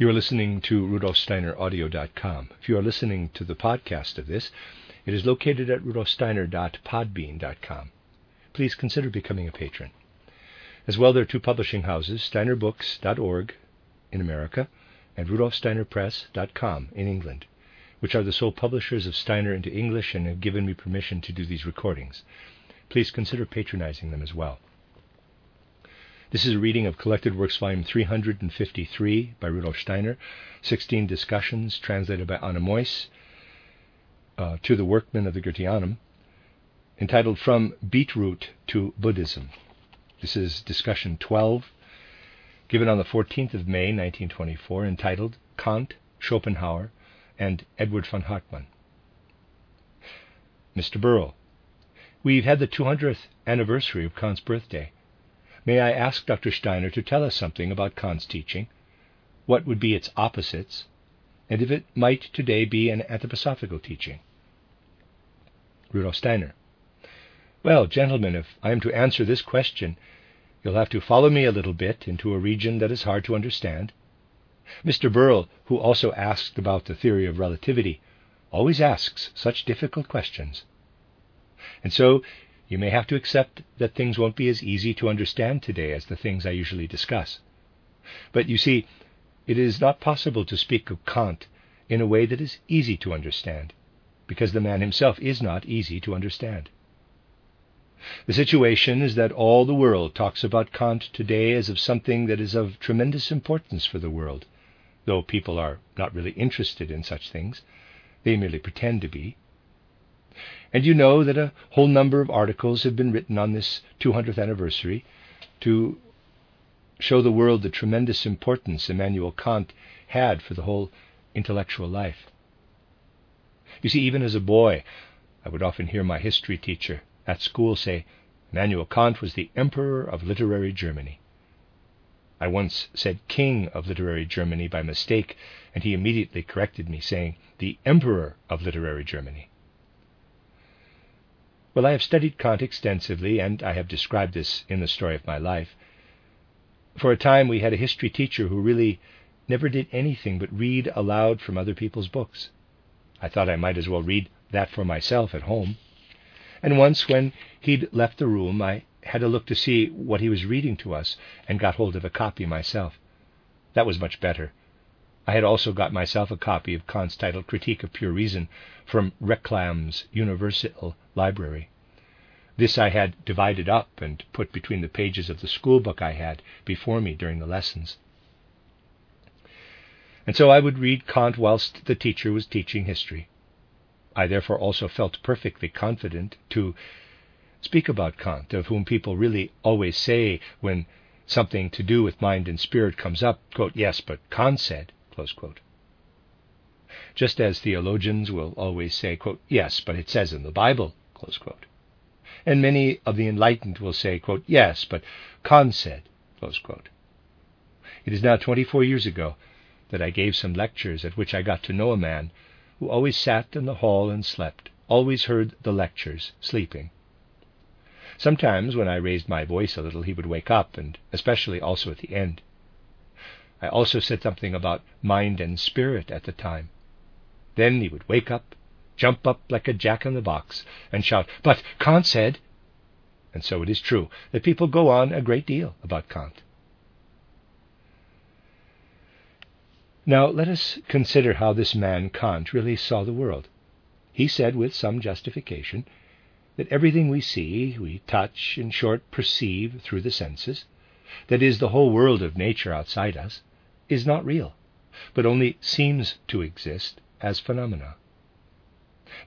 You are listening to rudolfsteineraudio.com. If you are listening to the podcast of this, it is located at rudolfsteiner.podbean.com. Please consider becoming a patron. As well, there are two publishing houses, steinerbooks.org in America and rudolfsteinerpress.com in England, which are the sole publishers of Steiner into English and have given me permission to do these recordings. Please consider patronizing them as well. This is a reading of Collected Works, Volume 353 by Rudolf Steiner, 16 discussions translated by Anna Meuss uh, to the workmen of the Goetheanum, entitled From Beetroot to Buddhism. This is discussion 12, given on the 14th of May, 1924, entitled Kant, Schopenhauer, and Edward von Hartmann. Mr. Burrell, we've had the 200th anniversary of Kant's birthday. May I ask Dr. Steiner to tell us something about Kant's teaching? What would be its opposites? And if it might today be an anthroposophical teaching? Rudolf Steiner. Well, gentlemen, if I am to answer this question, you'll have to follow me a little bit into a region that is hard to understand. Mr. Burrell, who also asked about the theory of relativity, always asks such difficult questions. And so you may have to accept that things won't be as easy to understand today as the things I usually discuss. But you see, it is not possible to speak of Kant in a way that is easy to understand, because the man himself is not easy to understand. The situation is that all the world talks about Kant today as of something that is of tremendous importance for the world, though people are not really interested in such things. They merely pretend to be. And you know that a whole number of articles have been written on this 200th anniversary to show the world the tremendous importance Immanuel Kant had for the whole intellectual life. You see, even as a boy, I would often hear my history teacher at school say, Immanuel Kant was the emperor of literary Germany. I once said king of literary Germany by mistake, and he immediately corrected me, saying, the emperor of literary Germany. Well, I have studied Kant extensively, and I have described this in the story of my life. For a time, we had a history teacher who really never did anything but read aloud from other people's books. I thought I might as well read that for myself at home. And once, when he'd left the room, I had a look to see what he was reading to us and got hold of a copy myself. That was much better. I had also got myself a copy of Kant's titled Critique of Pure Reason from Reclam's Universal Library. This I had divided up and put between the pages of the school book I had before me during the lessons. And so I would read Kant whilst the teacher was teaching history. I therefore also felt perfectly confident to speak about Kant, of whom people really always say when something to do with mind and spirit comes up, quote, yes, but Kant said, Just as theologians will always say, quote, yes, but it says in the Bible, and many of the enlightened will say, quote, yes, but Kant said, It is now 24 years ago that I gave some lectures at which I got to know a man who always sat in the hall and slept, always heard the lectures, sleeping. Sometimes, when I raised my voice a little, he would wake up, and especially also at the end. I also said something about mind and spirit at the time. Then he would wake up, jump up like a jack in the box, and shout, But Kant said. And so it is true that people go on a great deal about Kant. Now let us consider how this man Kant really saw the world. He said, with some justification, that everything we see, we touch, in short, perceive through the senses, that is, the whole world of nature outside us, is not real, but only seems to exist as phenomena.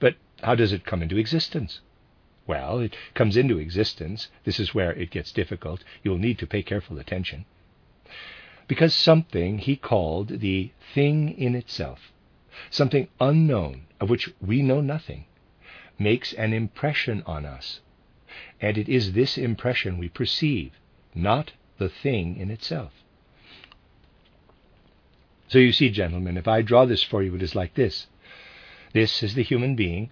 But how does it come into existence? Well, it comes into existence. This is where it gets difficult. You'll need to pay careful attention. Because something he called the thing in itself, something unknown of which we know nothing, makes an impression on us. And it is this impression we perceive, not the thing in itself. So you see, gentlemen, if I draw this for you, it is like this. This is the human being.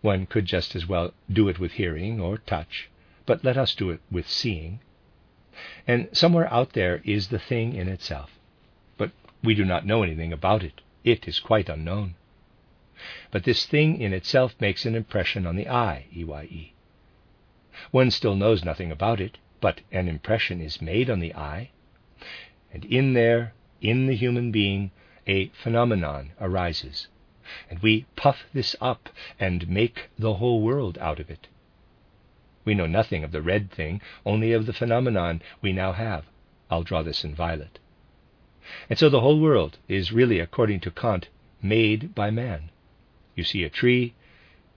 One could just as well do it with hearing or touch, but let us do it with seeing. And somewhere out there is the thing in itself. But We do not know anything about it. It is quite unknown. But this thing in itself makes an impression on the eye, EYE. One still knows nothing about it, but an impression is made on the eye, and in there, in the human being, a phenomenon arises, and we puff this up and make the whole world out of it. We know nothing of the red thing, only of the phenomenon we now have. I'll draw this in violet. And so the whole world is really, according to Kant, made by man. You see a tree,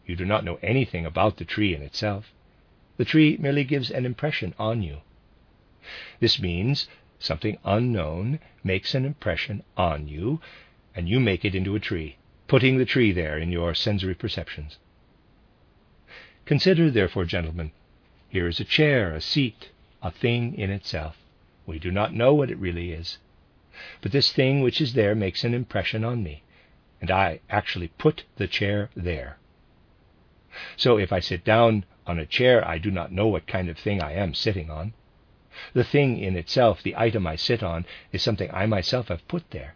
you do not know anything about the tree in itself. The tree merely gives an impression on you. This means something unknown makes an impression on you, and you make it into a tree, putting the tree there in your sensory perceptions. Consider, therefore, gentlemen, here is a chair, a seat, a thing in itself. We do not know what it really is. But this thing which is there makes an impression on me, and I actually put the chair there. So if I sit down on a chair, I do not know what kind of thing I am sitting on. The thing in itself, the item I sit on, is something I myself have put there.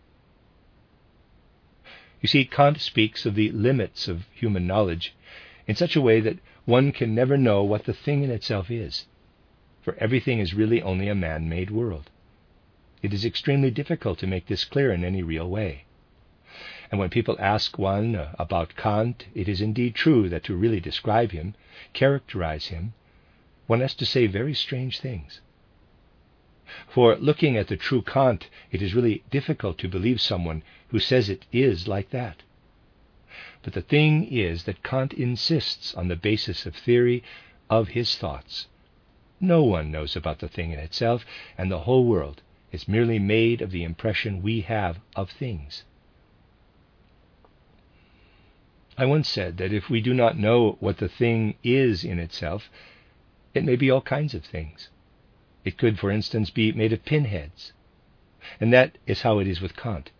You see, Kant speaks of the limits of human knowledge in such a way that one can never know what the thing in itself is, for everything is really only a man made world. It is extremely difficult to make this clear in any real way. And when people ask one uh, about Kant, it is indeed true that to really describe him, characterize him, one has to say very strange things. For looking at the true Kant, it is really difficult to believe someone who says it is like that. But the thing is that Kant insists on the basis of theory of his thoughts. No one knows about the thing in itself, and the whole world is merely made of the impression we have of things. I once said that if we do not know what the thing is in itself, it may be all kinds of things. It could, for instance, be made of pinheads. And that is how it is with Kant.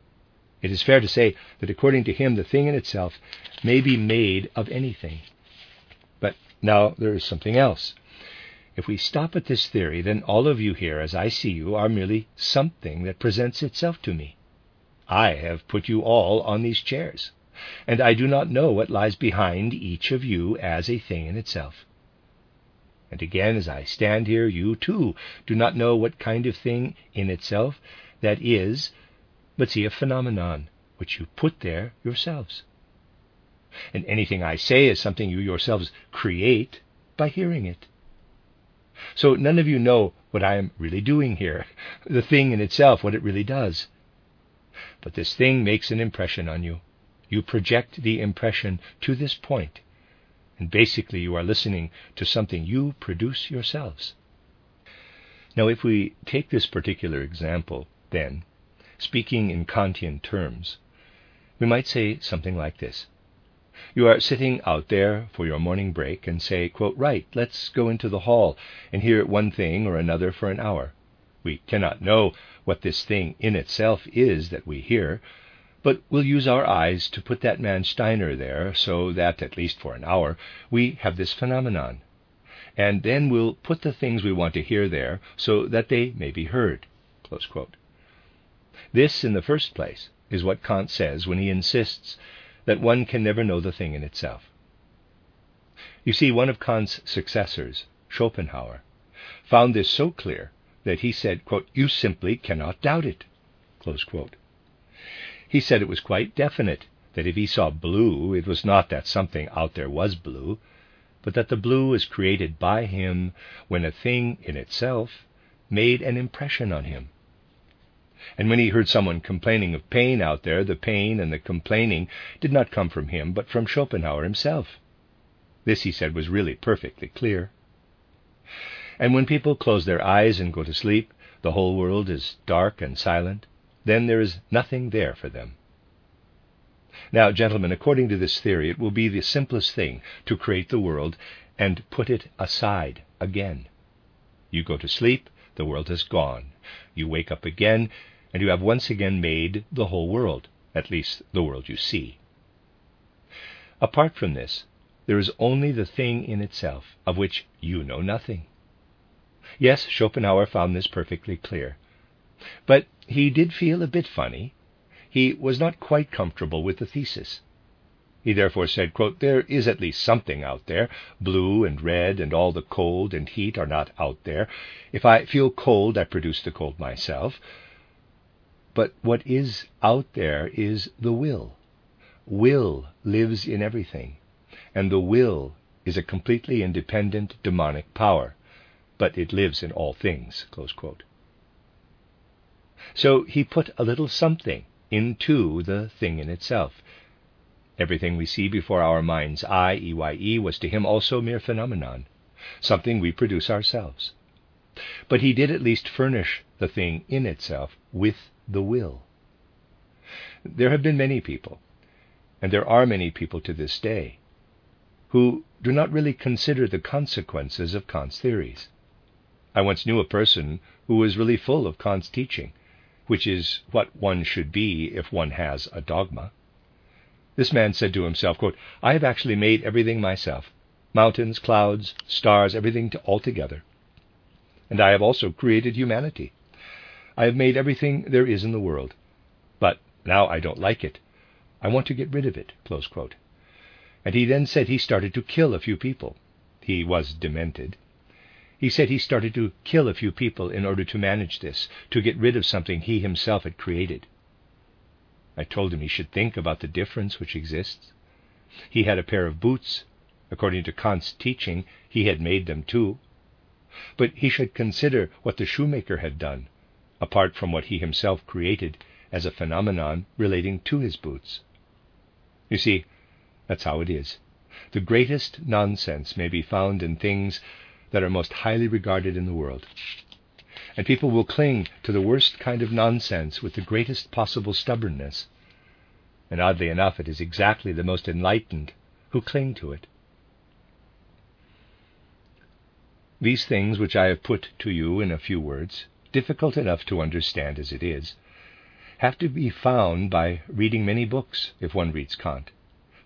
It is fair to say that according to him, the thing in itself may be made of anything. But now there is something else. If we stop at this theory, then all of you here, as I see you, are merely something that presents itself to me. I have put you all on these chairs, and I do not know what lies behind each of you as a thing in itself. And again, as I stand here, you too do not know what kind of thing in itself that is, but see a phenomenon which you put there yourselves. And anything I say is something you yourselves create by hearing it. So none of you know what I am really doing here, the thing in itself, what it really does. But this thing makes an impression on you. You project the impression to this point, and basically you are listening to something you produce yourselves. Now, if we take this particular example, then, speaking in Kantian terms, we might say something like this you are sitting out there for your morning break and say, quote, Right, let's go into the hall and hear one thing or another for an hour. We cannot know what this thing in itself is that we hear, but we'll use our eyes to put that man Steiner there so that, at least for an hour, we have this phenomenon. And then we'll put the things we want to hear there so that they may be heard. This, in the first place, is what Kant says when he insists that one can never know the thing in itself. You see, one of Kant's successors, Schopenhauer, found this so clear that he said, quote, You simply cannot doubt it. He said it was quite definite that if he saw blue, it was not that something out there was blue, but that the blue was created by him when a thing in itself made an impression on him. And when he heard someone complaining of pain out there, the pain and the complaining did not come from him, but from Schopenhauer himself. This, he said, was really perfectly clear. And when people close their eyes and go to sleep, the whole world is dark and silent, then there is nothing there for them. Now, gentlemen, according to this theory, it will be the simplest thing to create the world and put it aside again. You go to sleep, the world has gone. You wake up again, and you have once again made the whole world, at least the world you see. Apart from this, there is only the thing in itself, of which you know nothing. Yes, Schopenhauer found this perfectly clear. But he did feel a bit funny he was not quite comfortable with the thesis. He therefore said, quote, There is at least something out there. Blue and red and all the cold and heat are not out there. If I feel cold, I produce the cold myself. But what is out there is the will. Will lives in everything, and the will is a completely independent demonic power, but it lives in all things. So he put a little something into the thing in itself. Everything we see before our mind's eye, EYE, was to him also mere phenomenon, something we produce ourselves. But he did at least furnish the thing in itself with the will. There have been many people, and there are many people to this day, who do not really consider the consequences of Kant's theories. I once knew a person who was really full of Kant's teaching, which is what one should be if one has a dogma. This man said to himself, quote, I have actually made everything myself mountains, clouds, stars, everything altogether. And I have also created humanity. I have made everything there is in the world. But now I don't like it. I want to get rid of it. And he then said he started to kill a few people. He was demented. He said he started to kill a few people in order to manage this, to get rid of something he himself had created. I told him he should think about the difference which exists. He had a pair of boots. According to Kant's teaching, he had made them too. But he should consider what the shoemaker had done, apart from what he himself created as a phenomenon relating to his boots. You see, that's how it is. The greatest nonsense may be found in things that are most highly regarded in the world and people will cling to the worst kind of nonsense with the greatest possible stubbornness. And oddly enough, it is exactly the most enlightened who cling to it. These things which I have put to you in a few words, difficult enough to understand as it is, have to be found by reading many books if one reads Kant,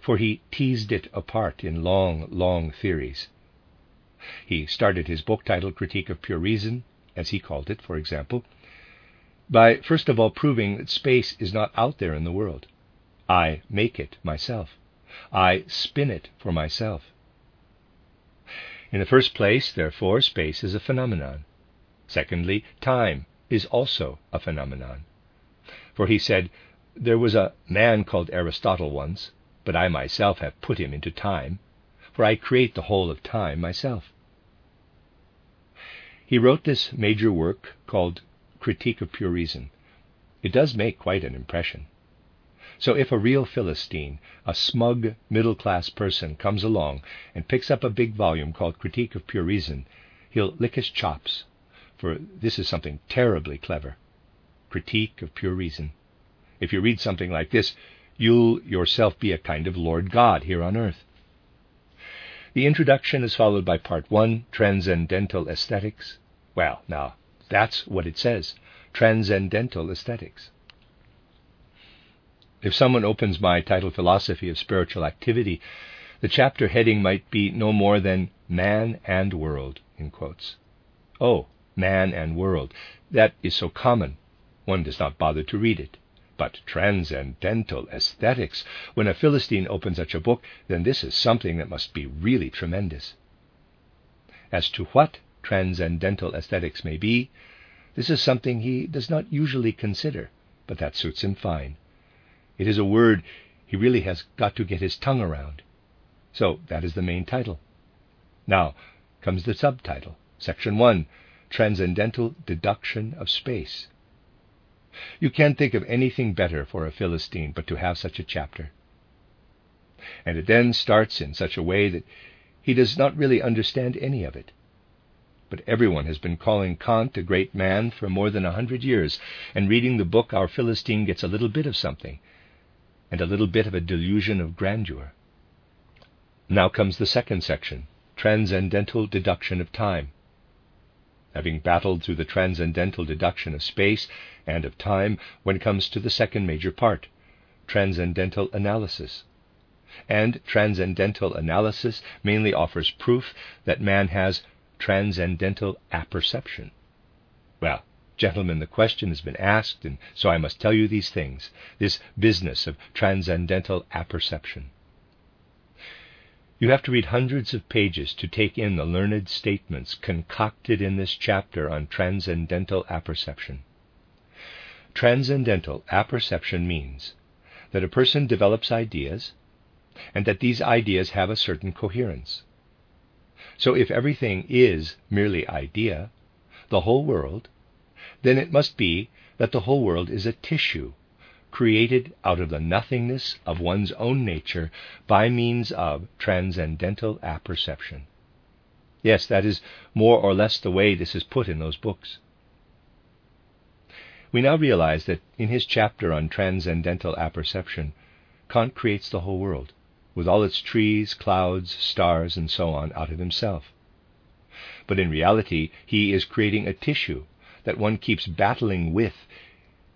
for he teased it apart in long, long theories. He started his book titled Critique of Pure Reason as he called it, for example, by first of all proving that space is not out there in the world. I make it myself. I spin it for myself. In the first place, therefore, space is a phenomenon. Secondly, time is also a phenomenon. For he said, There was a man called Aristotle once, but I myself have put him into time, for I create the whole of time myself. He wrote this major work called Critique of Pure Reason. It does make quite an impression. So if a real Philistine, a smug middle class person, comes along and picks up a big volume called Critique of Pure Reason, he'll lick his chops, for this is something terribly clever. Critique of Pure Reason. If you read something like this, you'll yourself be a kind of Lord God here on earth. The introduction is followed by part one, Transcendental Aesthetics, well, now, that's what it says transcendental aesthetics. If someone opens my title Philosophy of Spiritual Activity, the chapter heading might be no more than Man and World, in quotes. Oh, man and world. That is so common, one does not bother to read it. But transcendental aesthetics, when a Philistine opens such a book, then this is something that must be really tremendous. As to what transcendental aesthetics may be, this is something he does not usually consider, but that suits him fine. It is a word he really has got to get his tongue around. So that is the main title. Now comes the subtitle, Section 1 Transcendental Deduction of Space. You can't think of anything better for a Philistine but to have such a chapter. And it then starts in such a way that he does not really understand any of it. But everyone has been calling Kant a great man for more than a hundred years, and reading the book, our Philistine gets a little bit of something, and a little bit of a delusion of grandeur. Now comes the second section Transcendental Deduction of Time. Having battled through the transcendental deduction of space and of time, one comes to the second major part Transcendental Analysis. And transcendental analysis mainly offers proof that man has transcendental apperception. Well, Gentlemen, the question has been asked, and so I must tell you these things this business of transcendental apperception. You have to read hundreds of pages to take in the learned statements concocted in this chapter on transcendental apperception. Transcendental apperception means that a person develops ideas and that these ideas have a certain coherence. So if everything is merely idea, the whole world, then it must be that the whole world is a tissue created out of the nothingness of one's own nature by means of transcendental apperception. Yes, that is more or less the way this is put in those books. We now realize that in his chapter on transcendental apperception, Kant creates the whole world, with all its trees, clouds, stars, and so on, out of himself. But in reality, he is creating a tissue that one keeps battling with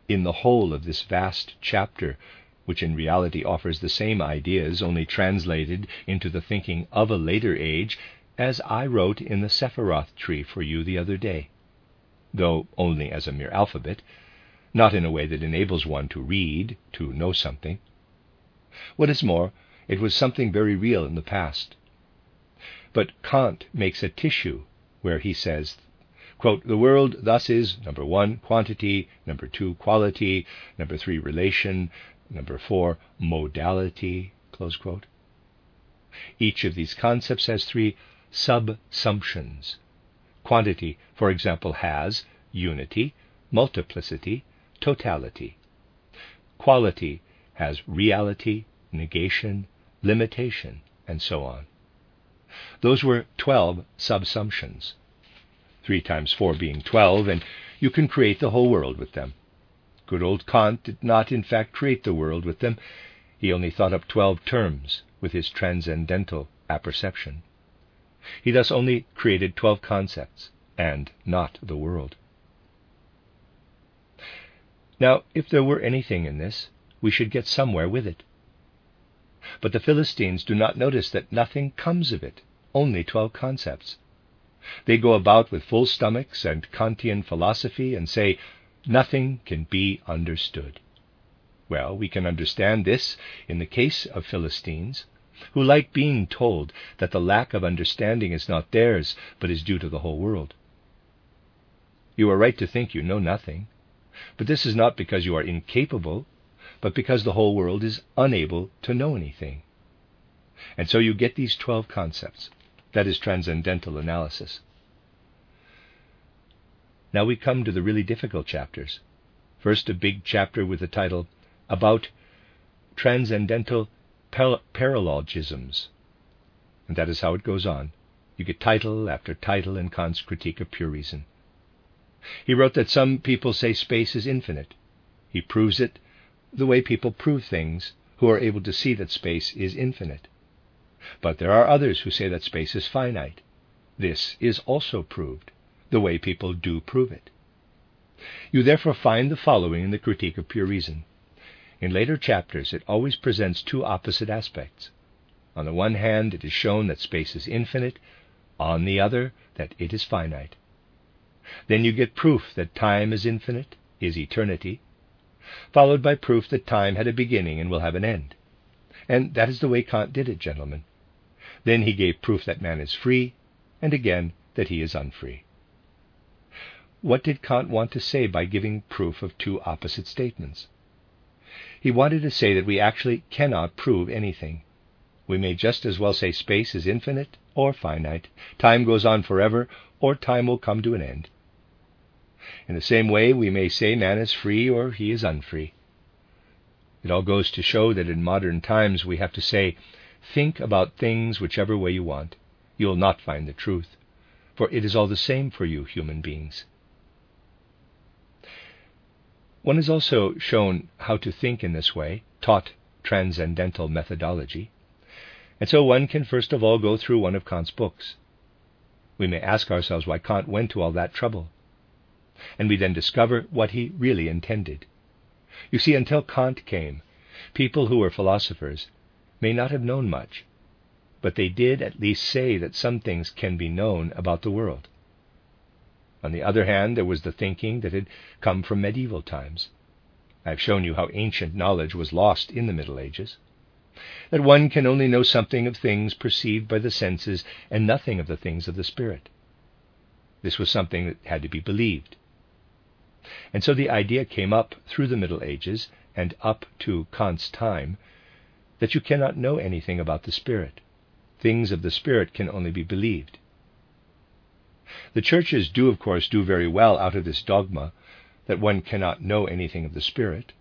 in the whole of this vast chapter, which in reality offers the same ideas, only translated into the thinking of a later age, as I wrote in the Sephiroth tree for you the other day, though only as a mere alphabet, not in a way that enables one to read, to know something. What is more, it was something very real in the past. But Kant makes a tissue where he says Quote, the world thus is number one, quantity, number two, quality, number three, relation, number four, modality, close quote. Each of these concepts has three subsumptions. Quantity, for example, has unity, multiplicity, totality. Quality has reality, negation, limitation, and so on. Those were 12 subsumptions. 3 times 4 being 12, and you can create the whole world with them. Good old Kant did not, in fact, create the world with them. He only thought up 12 terms with his transcendental apperception. He thus only created 12 concepts, and not the world. Now, if there were anything in this, we should get somewhere with it. But the Philistines do not notice that nothing comes of it, only 12 concepts. They go about with full stomachs and Kantian philosophy and say, nothing can be understood. Well, we can understand this in the case of Philistines, who like being told that the lack of understanding is not theirs, but is due to the whole world. You are right to think you know nothing, but this is not because you are incapable, but because the whole world is unable to know anything. And so you get these twelve concepts that is transcendental analysis. Now we come to the really difficult chapters. First, a big chapter with the title About Transcendental par- Paralogisms. And that is how it goes on. You get title after title in Kant's Critique of Pure Reason. He wrote that some people say space is infinite. He proves it the way people prove things who are able to see that space is infinite. But there are others who say that space is finite. This is also proved, the way people do prove it. You therefore find the following in the Critique of Pure Reason. In later chapters, it always presents two opposite aspects. On the one hand, it is shown that space is infinite, on the other, that it is finite. Then you get proof that time is infinite, is eternity, followed by proof that time had a beginning and will have an end. And that is the way Kant did it, gentlemen. Then he gave proof that man is free, and again that he is unfree. What did Kant want to say by giving proof of two opposite statements? He wanted to say that we actually cannot prove anything. We may just as well say space is infinite or finite, time goes on forever, or time will come to an end. In the same way, we may say man is free or he is unfree. It all goes to show that in modern times we have to say Think about things whichever way you want. You will not find the truth, for it is all the same for you, human beings. One is also shown how to think in this way, taught transcendental methodology, and so one can first of all go through one of Kant's books. We may ask ourselves why Kant went to all that trouble, and we then discover what he really intended. You see, until Kant came, people who were philosophers may not have known much, but they did at least say that some things can be known about the world. On the other hand, there was the thinking that had come from medieval times. I have shown you how ancient knowledge was lost in the Middle Ages. That one can only know something of things perceived by the senses and nothing of the things of the Spirit. This was something that had to be believed. And so the idea came up through the Middle Ages and up to Kant's time that you cannot know anything about the Spirit. Things of the Spirit can only be believed. The churches do, of course, do very well out of this dogma that one cannot know anything of the Spirit,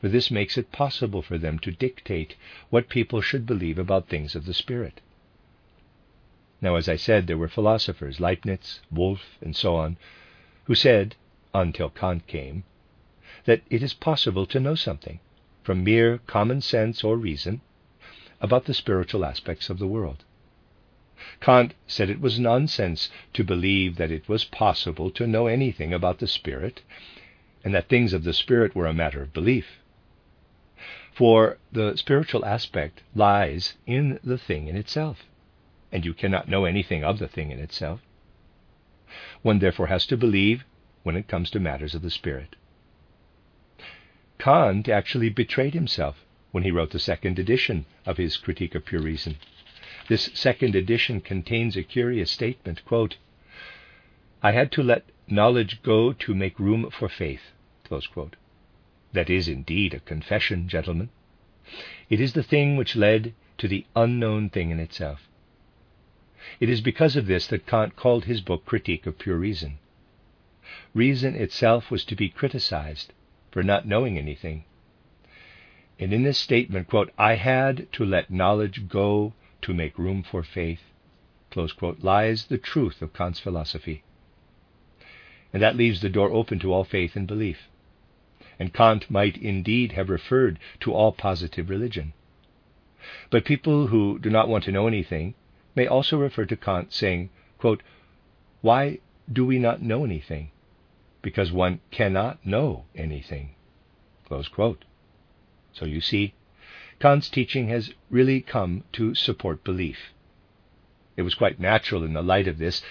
for this makes it possible for them to dictate what people should believe about things of the Spirit. Now, as I said, there were philosophers, Leibniz, Wolff, and so on, who said, until Kant came, that it is possible to know something, from mere common sense or reason, about the spiritual aspects of the world. Kant said it was nonsense to believe that it was possible to know anything about the Spirit, and that things of the Spirit were a matter of belief. For the spiritual aspect lies in the thing in itself, and you cannot know anything of the thing in itself. One therefore has to believe when it comes to matters of the Spirit. Kant actually betrayed himself when he wrote the second edition of his Critique of Pure Reason. This second edition contains a curious statement quote, I had to let knowledge go to make room for faith. That is indeed a confession, gentlemen. It is the thing which led to the unknown thing in itself. It is because of this that Kant called his book Critique of Pure Reason. Reason itself was to be criticized for not knowing anything. And in this statement, quote, I had to let knowledge go to make room for faith, quote, lies the truth of Kant's philosophy. And that leaves the door open to all faith and belief. And Kant might indeed have referred to all positive religion. But people who do not want to know anything may also refer to Kant saying, quote, Why do we not know anything? Because one cannot know anything. So you see, Kant's teaching has really come to support belief. It was quite natural in the light of this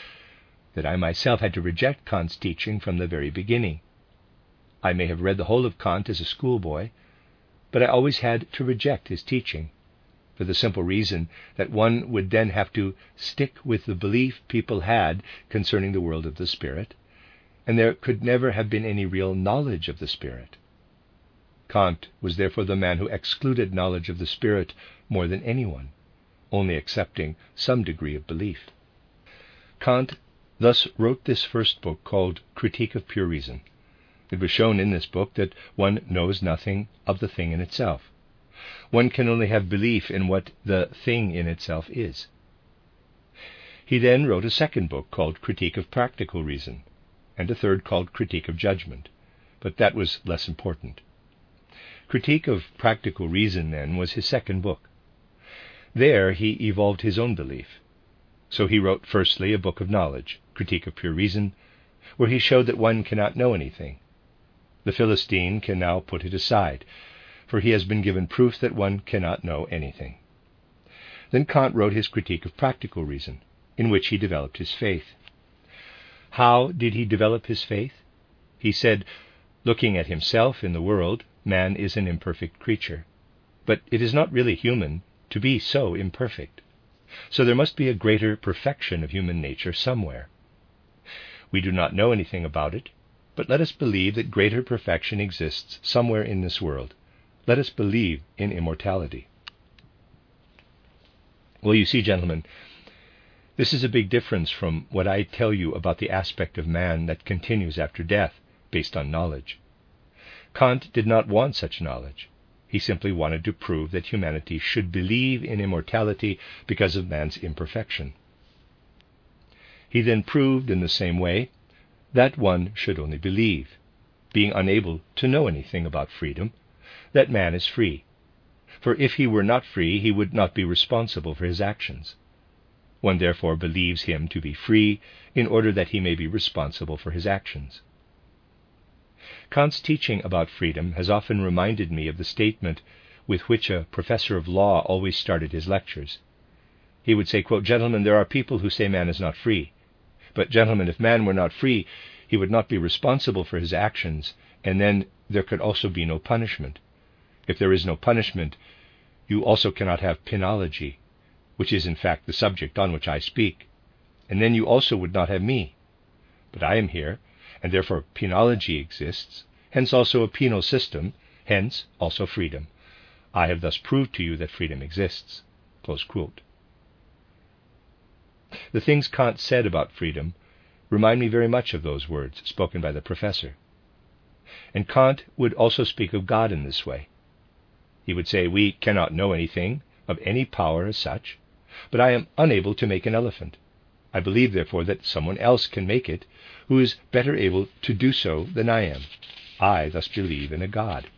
that I myself had to reject Kant's teaching from the very beginning. I may have read the whole of Kant as a schoolboy, but I always had to reject his teaching, for the simple reason that one would then have to stick with the belief people had concerning the world of the Spirit, and there could never have been any real knowledge of the Spirit. Kant was therefore the man who excluded knowledge of the Spirit more than anyone, only accepting some degree of belief. Kant thus wrote this first book called Critique of Pure Reason. It was shown in this book that one knows nothing of the thing in itself. One can only have belief in what the thing in itself is. He then wrote a second book called Critique of Practical Reason, and a third called Critique of Judgment, but that was less important. Critique of Practical Reason, then, was his second book. There he evolved his own belief. So he wrote firstly a book of knowledge, Critique of Pure Reason, where he showed that one cannot know anything. The Philistine can now put it aside, for he has been given proof that one cannot know anything. Then Kant wrote his Critique of Practical Reason, in which he developed his faith. How did he develop his faith? He said, looking at himself in the world, man is an imperfect creature. But it is not really human to be so imperfect. So there must be a greater perfection of human nature somewhere. We do not know anything about it, but let us believe that greater perfection exists somewhere in this world. Let us believe in immortality. Well, you see, gentlemen, this is a big difference from what I tell you about the aspect of man that continues after death, based on knowledge. Kant did not want such knowledge. He simply wanted to prove that humanity should believe in immortality because of man's imperfection. He then proved in the same way that one should only believe, being unable to know anything about freedom, that man is free. For if he were not free, he would not be responsible for his actions. One therefore believes him to be free in order that he may be responsible for his actions. Kant's teaching about freedom has often reminded me of the statement with which a professor of law always started his lectures. He would say, quote, Gentlemen, there are people who say man is not free. But, gentlemen, if man were not free, he would not be responsible for his actions, and then there could also be no punishment. If there is no punishment, you also cannot have penology, which is in fact the subject on which I speak, and then you also would not have me. But I am here, and therefore penology exists, hence also a penal system, hence also freedom. I have thus proved to you that freedom exists. The things Kant said about freedom remind me very much of those words spoken by the professor. And Kant would also speak of God in this way. He would say, We cannot know anything of any power as such, but I am unable to make an elephant. I believe, therefore, that someone else can make it who is better able to do so than I am. I thus believe in a God.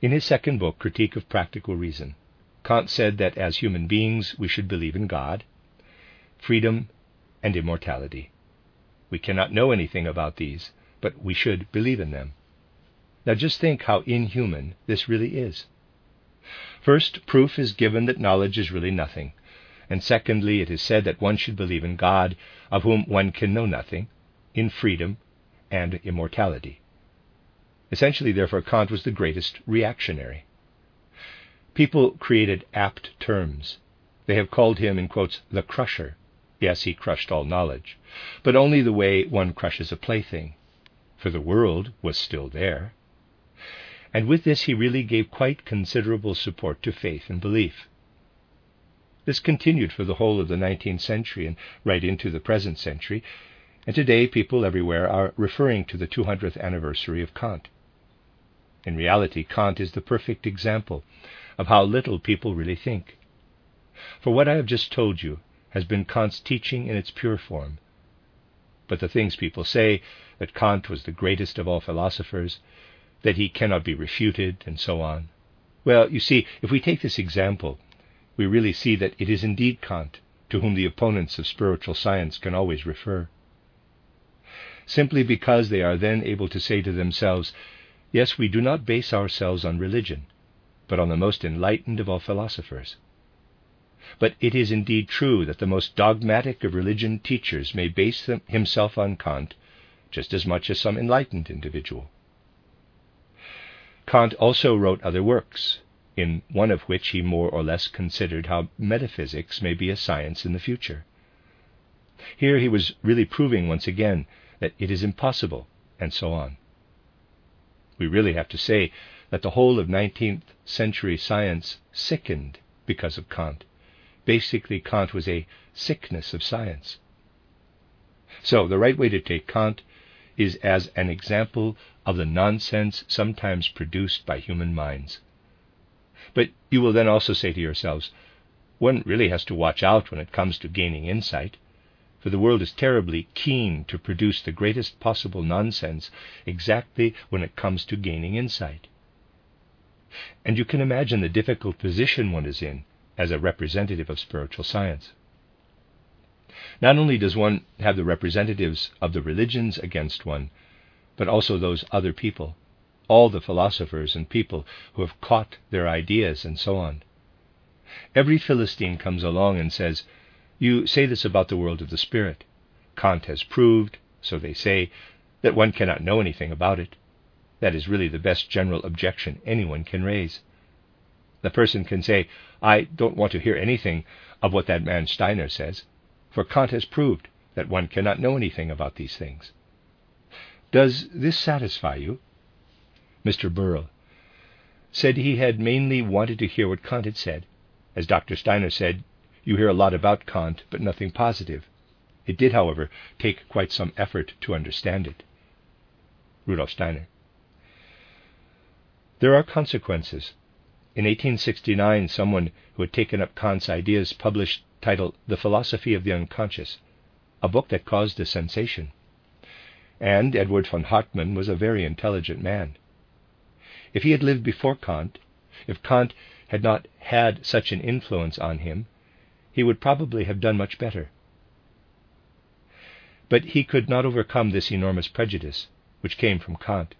In his second book, Critique of Practical Reason, Kant said that as human beings we should believe in God, freedom, and immortality. We cannot know anything about these, but we should believe in them. Now just think how inhuman this really is. First, proof is given that knowledge is really nothing, and secondly, it is said that one should believe in God, of whom one can know nothing, in freedom and immortality. Essentially, therefore, Kant was the greatest reactionary. People created apt terms. They have called him, in quotes, the crusher. Yes, he crushed all knowledge, but only the way one crushes a plaything, for the world was still there. And with this he really gave quite considerable support to faith and belief. This continued for the whole of the 19th century and right into the present century, and today people everywhere are referring to the 200th anniversary of Kant. In reality, Kant is the perfect example of how little people really think. For what I have just told you has been Kant's teaching in its pure form. But the things people say, that Kant was the greatest of all philosophers, that he cannot be refuted, and so on. Well, you see, if we take this example, we really see that it is indeed Kant to whom the opponents of spiritual science can always refer. Simply because they are then able to say to themselves, Yes, we do not base ourselves on religion but on the most enlightened of all philosophers. But it is indeed true that the most dogmatic of religion teachers may base them, himself on Kant just as much as some enlightened individual. Kant also wrote other works, in one of which he more or less considered how metaphysics may be a science in the future. Here he was really proving once again that it is impossible, and so on. We really have to say that the whole of 19th century science sickened because of Kant. Basically, Kant was a sickness of science. So, the right way to take Kant is as an example of the nonsense sometimes produced by human minds. But you will then also say to yourselves, one really has to watch out when it comes to gaining insight, for the world is terribly keen to produce the greatest possible nonsense exactly when it comes to gaining insight. And you can imagine the difficult position one is in as a representative of spiritual science. Not only does one have the representatives of the religions against one, but also those other people, all the philosophers and people who have caught their ideas and so on. Every Philistine comes along and says, You say this about the world of the Spirit. Kant has proved, so they say, that one cannot know anything about it. That is really the best general objection anyone can raise. The person can say, I don't want to hear anything of what that man Steiner says, for Kant has proved that one cannot know anything about these things. Does this satisfy you? Mr. Burrill said he had mainly wanted to hear what Kant had said. As Dr. Steiner said, you hear a lot about Kant, but nothing positive. It did, however, take quite some effort to understand it. Rudolf Steiner. There are consequences. In 1869, someone who had taken up Kant's ideas published titled The Philosophy of the Unconscious, a book that caused a sensation. And Edward von Hartmann was a very intelligent man. If he had lived before Kant, if Kant had not had such an influence on him, he would probably have done much better. But he could not overcome this enormous prejudice which came from Kant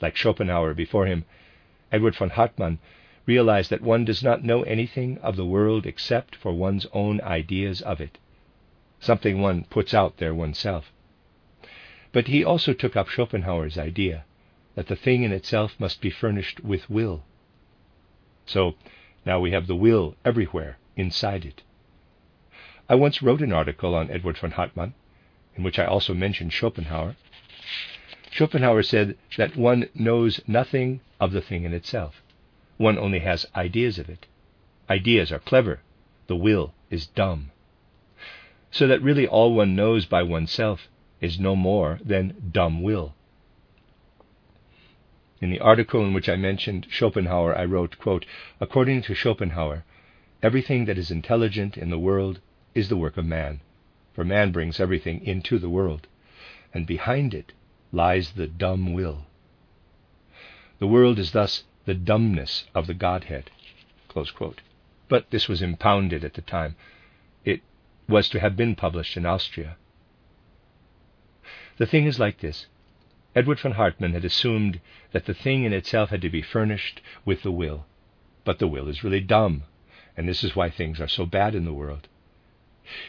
like Schopenhauer before him, Edward von Hartmann realized that one does not know anything of the world except for one's own ideas of it. something one puts out there oneself. But he also took up Schopenhauer's idea that the thing in itself must be furnished with will. So now we have the will everywhere inside it. I once wrote an article on Edward von Hartmann, in which I also mentioned Schopenhauer. Schopenhauer said that one knows nothing of the thing in itself. One only has ideas of it. Ideas are clever, the will is dumb. So that really all one knows by oneself is no more than dumb will. In the article in which I mentioned Schopenhauer, I wrote, quote, According to Schopenhauer, everything that is intelligent in the world is the work of man, for man brings everything into the world, and behind it lies the dumb will. The world is thus the dumbness of the Godhead. But this was impounded at the time. It was to have been published in Austria. The thing is like this. Edward von Hartmann had assumed that the thing in itself had to be furnished with the will. But the will is really dumb, and this is why things are so bad in the world.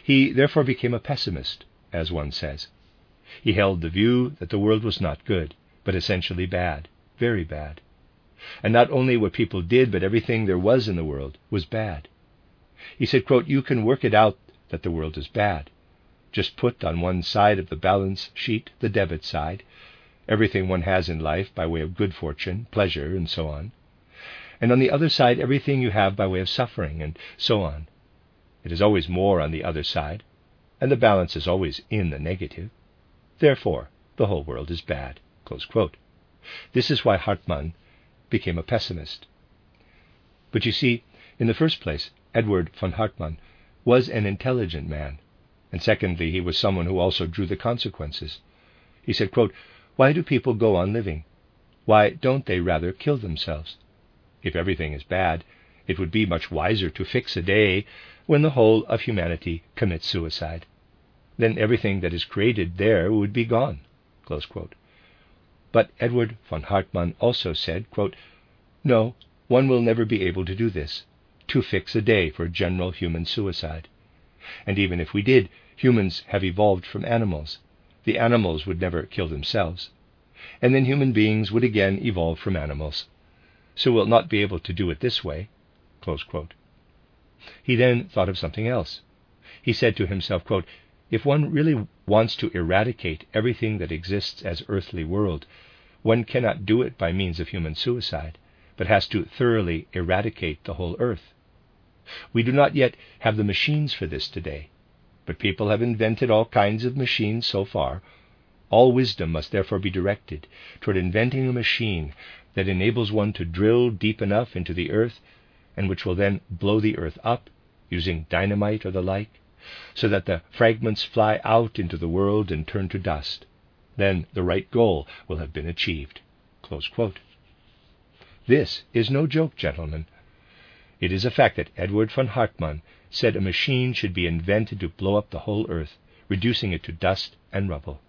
He therefore became a pessimist, as one says. He held the view that the world was not good, but essentially bad, very bad. And not only what people did, but everything there was in the world was bad. He said, quote, You can work it out that the world is bad. Just put on one side of the balance sheet the debit side, everything one has in life by way of good fortune, pleasure, and so on. And on the other side, everything you have by way of suffering, and so on. It is always more on the other side, and the balance is always in the negative. Therefore, the whole world is bad. This is why Hartmann became a pessimist. But you see, in the first place, Edward von Hartmann was an intelligent man, and secondly, he was someone who also drew the consequences. He said, quote, Why do people go on living? Why don't they rather kill themselves? If everything is bad, it would be much wiser to fix a day when the whole of humanity commits suicide. Then everything that is created there would be gone. But Edward von Hartmann also said, quote, No, one will never be able to do this, to fix a day for general human suicide. And even if we did, humans have evolved from animals. The animals would never kill themselves. And then human beings would again evolve from animals. So we'll not be able to do it this way. He then thought of something else. He said to himself, quote, If one really wants to eradicate everything that exists as earthly world, one cannot do it by means of human suicide, but has to thoroughly eradicate the whole earth. We do not yet have the machines for this today, but people have invented all kinds of machines so far. All wisdom must therefore be directed toward inventing a machine that enables one to drill deep enough into the earth and which will then blow the earth up using dynamite or the like, so that the fragments fly out into the world and turn to dust. Then the right goal will have been achieved. This is no joke, gentlemen. It is a fact that Edward von Hartmann said a machine should be invented to blow up the whole earth, reducing it to dust and rubble.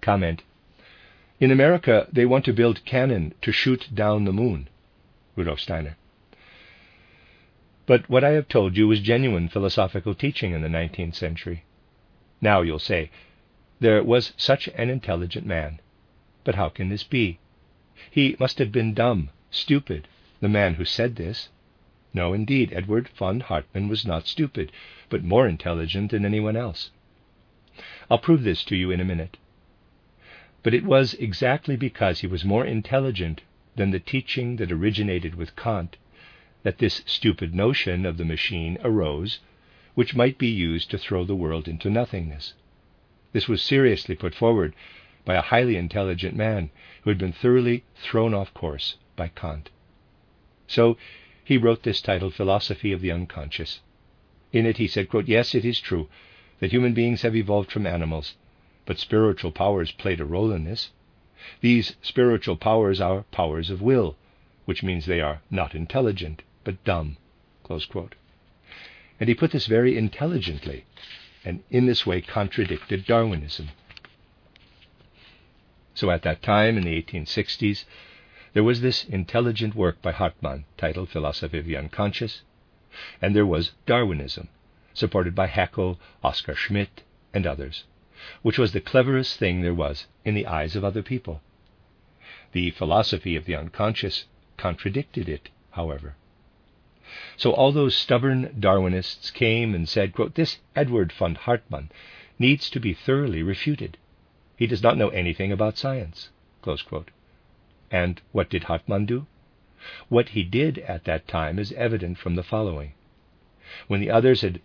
Comment. In America, they want to build cannon to shoot down the moon. Rudolf Steiner. But what I have told you was genuine philosophical teaching in the 19th century. Now you'll say, there was such an intelligent man. But how can this be? He must have been dumb, stupid, the man who said this. No, indeed, Edward von Hartmann was not stupid, but more intelligent than anyone else. I'll prove this to you in a minute. But it was exactly because he was more intelligent than the teaching that originated with Kant that this stupid notion of the machine arose, which might be used to throw the world into nothingness. This was seriously put forward by a highly intelligent man who had been thoroughly thrown off course by Kant. So he wrote this titled Philosophy of the Unconscious. In it he said, quote, Yes, it is true that human beings have evolved from animals, but spiritual powers played a role in this. These spiritual powers are powers of will, which means they are not intelligent, but dumb. And he put this very intelligently, and in this way contradicted Darwinism. So at that time, in the 1860s, there was this intelligent work by Hartmann titled Philosophy of the Unconscious, and there was Darwinism. supported by Haeckel, Oskar Schmidt, and others, which was the cleverest thing there was in the eyes of other people. The philosophy of the unconscious contradicted it, however. So all those stubborn Darwinists came and said, quote, This Edward von Hartmann needs to be thoroughly refuted. He does not know anything about science. And what did Hartmann do? What he did at that time is evident from the following. When the others had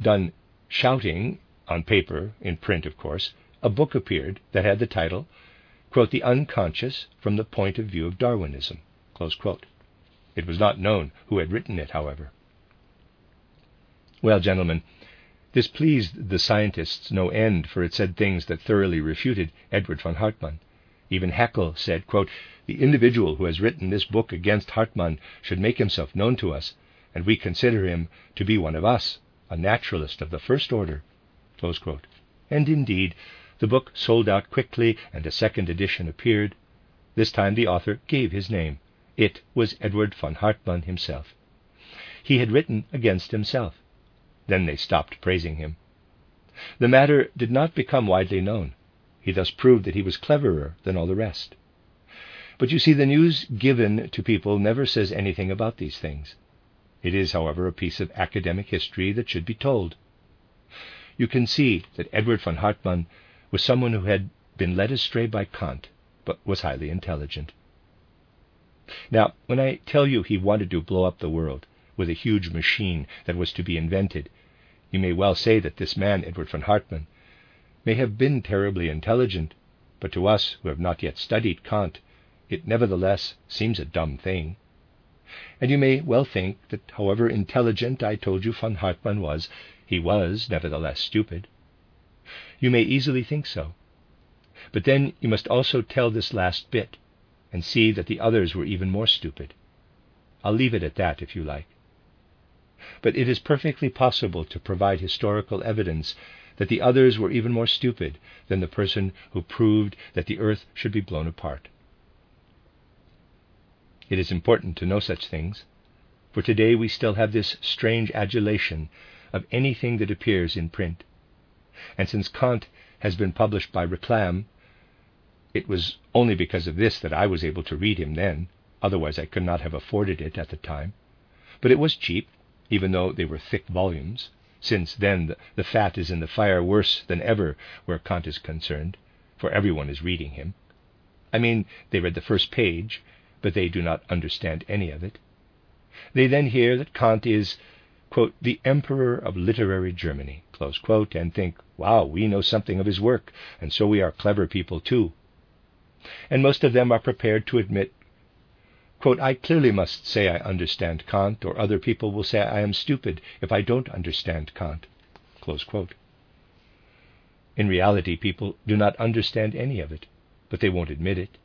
done shouting on paper, in print, of course, a book appeared that had the title, quote, The Unconscious from the Point of View of Darwinism. It was not known who had written it, however. Well, gentlemen, this pleased the scientists no end, for it said things that thoroughly refuted Edward von Hartmann. Even Haeckel said, quote, The individual who has written this book against Hartmann should make himself known to us, and we consider him to be one of us, a naturalist of the first order. And indeed, the book sold out quickly, and a second edition appeared. This time the author gave his name. It was Edward von Hartmann himself. He had written against himself. Then they stopped praising him. The matter did not become widely known. He thus proved that he was cleverer than all the rest. But you see, the news given to people never says anything about these things. It is, however, a piece of academic history that should be told. You can see that Edward von Hartmann was someone who had been led astray by Kant, but was highly intelligent. Now, when I tell you he wanted to blow up the world with a huge machine that was to be invented, you may well say that this man, Edward von Hartmann, may have been terribly intelligent, but to us who have not yet studied Kant, it nevertheless seems a dumb thing. And you may well think that however intelligent I told you von Hartmann was, he was nevertheless stupid. You may easily think so. But then you must also tell this last bit and see that the others were even more stupid. I'll leave it at that if you like. But it is perfectly possible to provide historical evidence that the others were even more stupid than the person who proved that the earth should be blown apart. It is important to know such things, for today we still have this strange adulation of anything that appears in print. And since Kant has been published by Reclam, it was only because of this that I was able to read him then, otherwise I could not have afforded it at the time. But it was cheap, even though they were thick volumes, since then the, fat is in the fire worse than ever where Kant is concerned, for everyone is reading him. I mean, they read the first page, but they do not understand any of it. They then hear that Kant is, quote, the emperor of literary Germany, quote, and think, wow, we know something of his work, and so we are clever people too and most of them are prepared to admit, quote, I clearly must say I understand Kant, or other people will say I am stupid if I don't understand Kant. In reality, people do not understand any of it, but they won't admit it.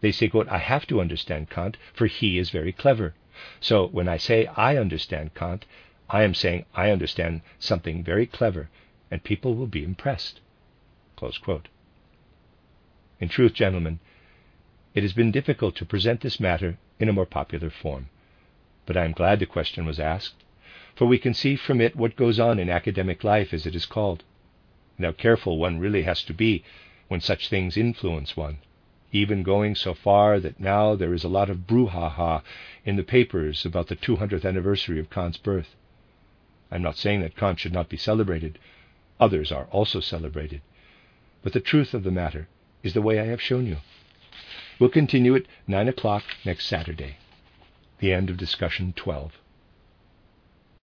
They say, quote, I have to understand Kant, for he is very clever. So when I say I understand Kant, I am saying I understand something very clever, and people will be impressed. In truth, gentlemen, it has been difficult to present this matter in a more popular form. But I am glad the question was asked, for we can see from it what goes on in academic life, as it is called, and how careful one really has to be when such things influence one, even going so far that now there is a lot of brouhaha in the papers about the 200th anniversary of Kant's birth. I'm not saying that Kant should not be celebrated. Others are also celebrated. But the truth of the matter is the way I have shown you. We'll continue at 9 o'clock next Saturday. The end of discussion 12.